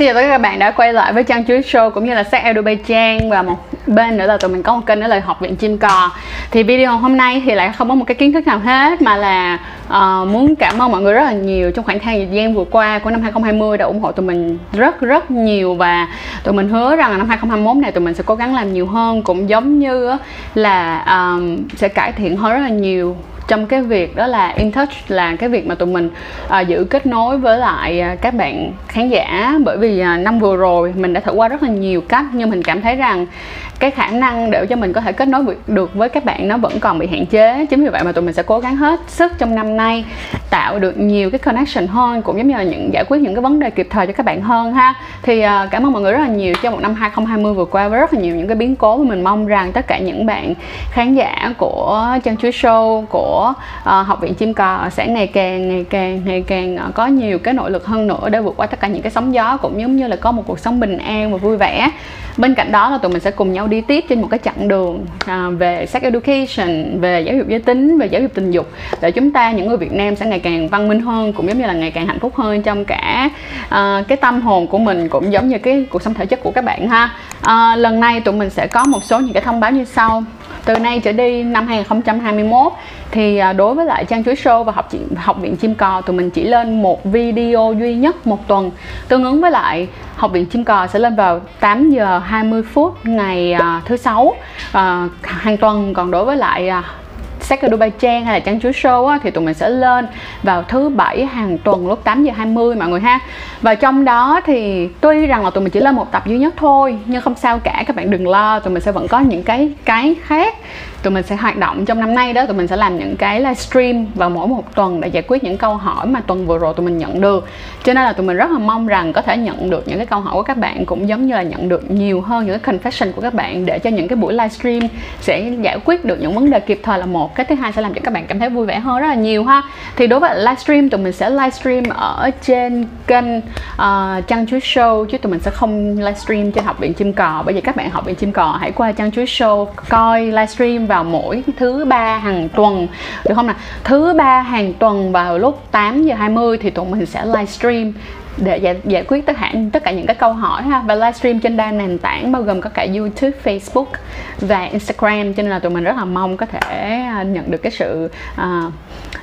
Xin chào tất cả các bạn đã quay lại với Trang Chuối Show cũng như là sách Adobe Trang và một bên nữa là tụi mình có một kênh đó là Học viện Chim Cò. Thì video hôm nay thì lại không có một cái kiến thức nào hết mà là uh, muốn cảm ơn mọi người rất là nhiều trong khoảng thời gian vừa qua của năm 2020 đã ủng hộ tụi mình rất rất nhiều và tụi mình hứa rằng là năm 2021 này tụi mình sẽ cố gắng làm nhiều hơn cũng giống như là um, sẽ cải thiện hơn rất là nhiều trong cái việc đó là in touch là cái việc mà tụi mình uh, giữ kết nối với lại uh, các bạn khán giả. Bởi vì uh, năm vừa rồi mình đã thử qua rất là nhiều cách nhưng mình cảm thấy rằng cái khả năng để cho mình có thể kết nối được với các bạn nó vẫn còn bị hạn chế. Chính vì vậy mà tụi mình sẽ cố gắng hết sức trong năm nay tạo được nhiều cái connection hơn cũng giống như là những giải quyết những cái vấn đề kịp thời cho các bạn hơn ha. Thì uh, cảm ơn mọi người rất là nhiều cho một năm 2020 vừa qua với rất là nhiều những cái biến cố mà mình mong rằng tất cả những bạn khán giả của chân chuối show của uh, học viện chim cò sẽ ngày càng ngày càng ngày càng uh, có nhiều cái nội lực hơn nữa để vượt qua tất cả những cái sóng gió cũng giống như là có một cuộc sống bình an và vui vẻ. Bên cạnh đó là tụi mình sẽ cùng nhau đi tiếp trên một cái chặng đường uh, về sex education về giáo dục giới tính về giáo dục tình dục để chúng ta những người Việt Nam sẽ ngày càng văn minh hơn cũng giống như là ngày càng hạnh phúc hơn trong cả uh, cái tâm hồn của mình cũng giống như cái cuộc sống thể chất của các bạn ha. Uh, lần này tụi mình sẽ có một số những cái thông báo như sau. Từ nay trở đi năm 2021 thì ờ, đối với lại trang chuối show và học học viện chim cò tụi mình chỉ lên một video duy nhất một tuần. Tương ứng với lại học viện chim cò sẽ lên vào 8 giờ 20 phút ngày thứ sáu hàng tuần. Còn đối với lại Sách ở Dubai Trang hay là Trang Chuối Show á, thì tụi mình sẽ lên vào thứ bảy hàng tuần lúc 8 giờ 20 mọi người ha. Và trong đó thì tuy rằng là tụi mình chỉ lên một tập duy nhất thôi nhưng không sao cả các bạn đừng lo tụi mình sẽ vẫn có những cái cái khác. Tụi mình sẽ hoạt động trong năm nay đó tụi mình sẽ làm những cái livestream vào mỗi một tuần để giải quyết những câu hỏi mà tuần vừa rồi tụi mình nhận được. Cho nên là tụi mình rất là mong rằng có thể nhận được những cái câu hỏi của các bạn cũng giống như là nhận được nhiều hơn những cái confession của các bạn để cho những cái buổi livestream sẽ giải quyết được những vấn đề kịp thời là một cái thứ hai sẽ làm cho các bạn cảm thấy vui vẻ hơn rất là nhiều ha. Thì đối với livestream tụi mình sẽ livestream ở trên kênh ờ, uh, Trăng Chuối Show chứ tụi mình sẽ không livestream trên học viện chim cò. Bởi vì các bạn học viện chim cò hãy qua Trăng Chuối Show coi livestream vào mỗi thứ ba hàng tuần được không nào? Thứ ba hàng tuần vào lúc 8 giờ 20 thì tụi mình sẽ livestream để giải, giải quyết tất cả tất cả những cái câu hỏi ha. Và livestream trên đa nền tảng bao gồm có cả YouTube, Facebook và Instagram. Cho nên là tụi mình rất là mong có thể à, nhận được cái sự uh,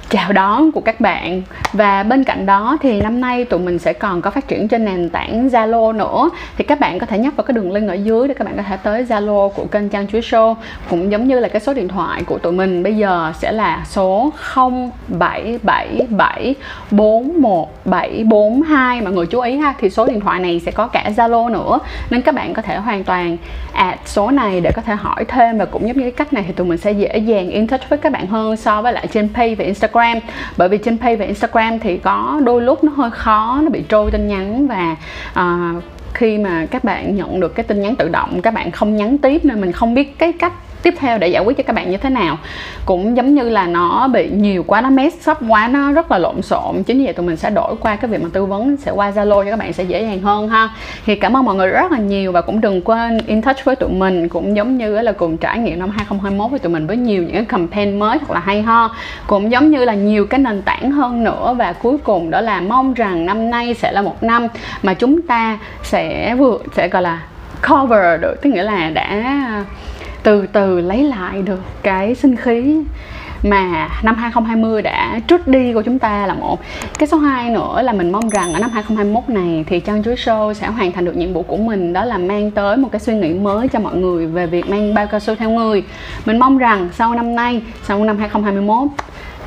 chào đón của các bạn. Và bên cạnh đó thì năm nay tụi mình sẽ còn có phát triển trên nền tảng Zalo nữa. Thì các bạn có thể nhấp vào cái đường link ở dưới để các bạn có thể tới Zalo của kênh Trang Chuối Show. Cũng giống như là cái số điện thoại của tụi mình, bây giờ sẽ là số 0777417742 mọi người chú ý ha, thì số điện thoại này sẽ có cả Zalo nữa. Nên các bạn có thể hoàn toàn add số này để có thể hỏi thêm và cũng giống như cái cách này thì tụi mình sẽ dễ dàng in touch với các bạn hơn so với lại trên page và Instagram. Instagram. Bởi vì trên page và Instagram thì có đôi lúc nó hơi khó nó bị trôi tin nhắn và uh, khi mà các bạn nhận được cái tin nhắn tự động các bạn không nhắn tiếp nên mình không biết cái cách tiếp theo để giải quyết cho các bạn như thế nào. Cũng giống như là nó bị nhiều quá, nó mess up quá, nó rất là lộn xộn. Chính vì vậy tụi mình sẽ đổi qua cái việc mà tư vấn, sẽ qua zalo cho các bạn sẽ dễ dàng hơn ha. Thì cảm ơn mọi người rất là nhiều và cũng đừng quên in touch với tụi mình. Cũng giống như là cùng trải nghiệm năm 2021 với tụi mình với nhiều những cái campaign mới thật là hay ho. Cũng giống như là nhiều cái nền tảng hơn nữa và cuối cùng đó là mong rằng năm nay sẽ là một năm mà chúng ta sẽ vượt sẽ gọi là cover được, tức nghĩa là đã từ từ lấy lại được cái sinh khí mà năm 2020 đã trút đi của chúng ta là một. Cái số 2 nữa là mình mong rằng ở năm 2021 này thì Trang Chuối Show sẽ hoàn thành được nhiệm vụ của mình, đó là mang tới một cái suy nghĩ mới cho mọi người về việc mang bao cao su theo người. Mình mong rằng sau năm nay, sau năm 2021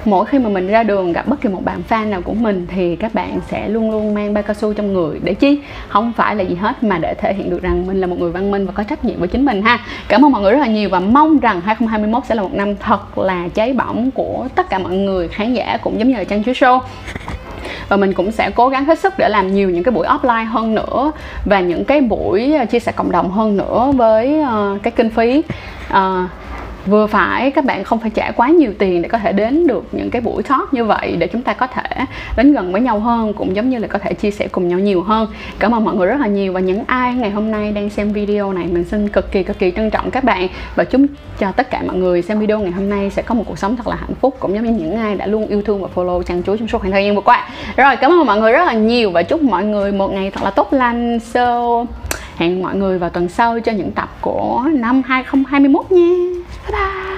mỗi khi mà mình ra đường gặp bất kỳ một bạn fan nào của mình thì các bạn sẽ luôn luôn mang bao cao su trong người. Để chi? Không phải là gì hết mà để thể hiện được rằng mình là một người văn minh và có trách nhiệm với chính mình ha. Cảm ơn mọi người rất là nhiều và mong rằng 2021 sẽ là một năm thật là cháy bỏng của tất cả mọi người khán giả cũng giống như là trang chuối show. Và mình cũng sẽ cố gắng hết sức để làm nhiều những cái buổi offline hơn nữa và những cái buổi ờ, chia sẻ cộng đồng hơn nữa với uh, cái kinh phí. Uh, vừa phải các bạn không phải trả quá nhiều tiền để có thể đến được những cái buổi talk như vậy để chúng ta có thể đến gần với nhau hơn, cũng giống như là có thể chia sẻ cùng nhau nhiều hơn. Cảm ơn mọi người rất là nhiều và những ai ngày hôm nay đang xem video này, mình xin cực kỳ cực kỳ trân trọng các bạn. Và chúc cho tất cả mọi người xem video ngày hôm nay sẽ có một cuộc sống thật là hạnh phúc, cũng giống như những ai đã luôn yêu thương và follow trang chuối trong suốt khoảng thời gian vừa qua. Rồi, cảm ơn mọi người rất là nhiều và chúc mọi người một ngày thật là tốt lành. So, hẹn mọi người vào tuần sau cho những tập của năm 2021 nha. 拜拜。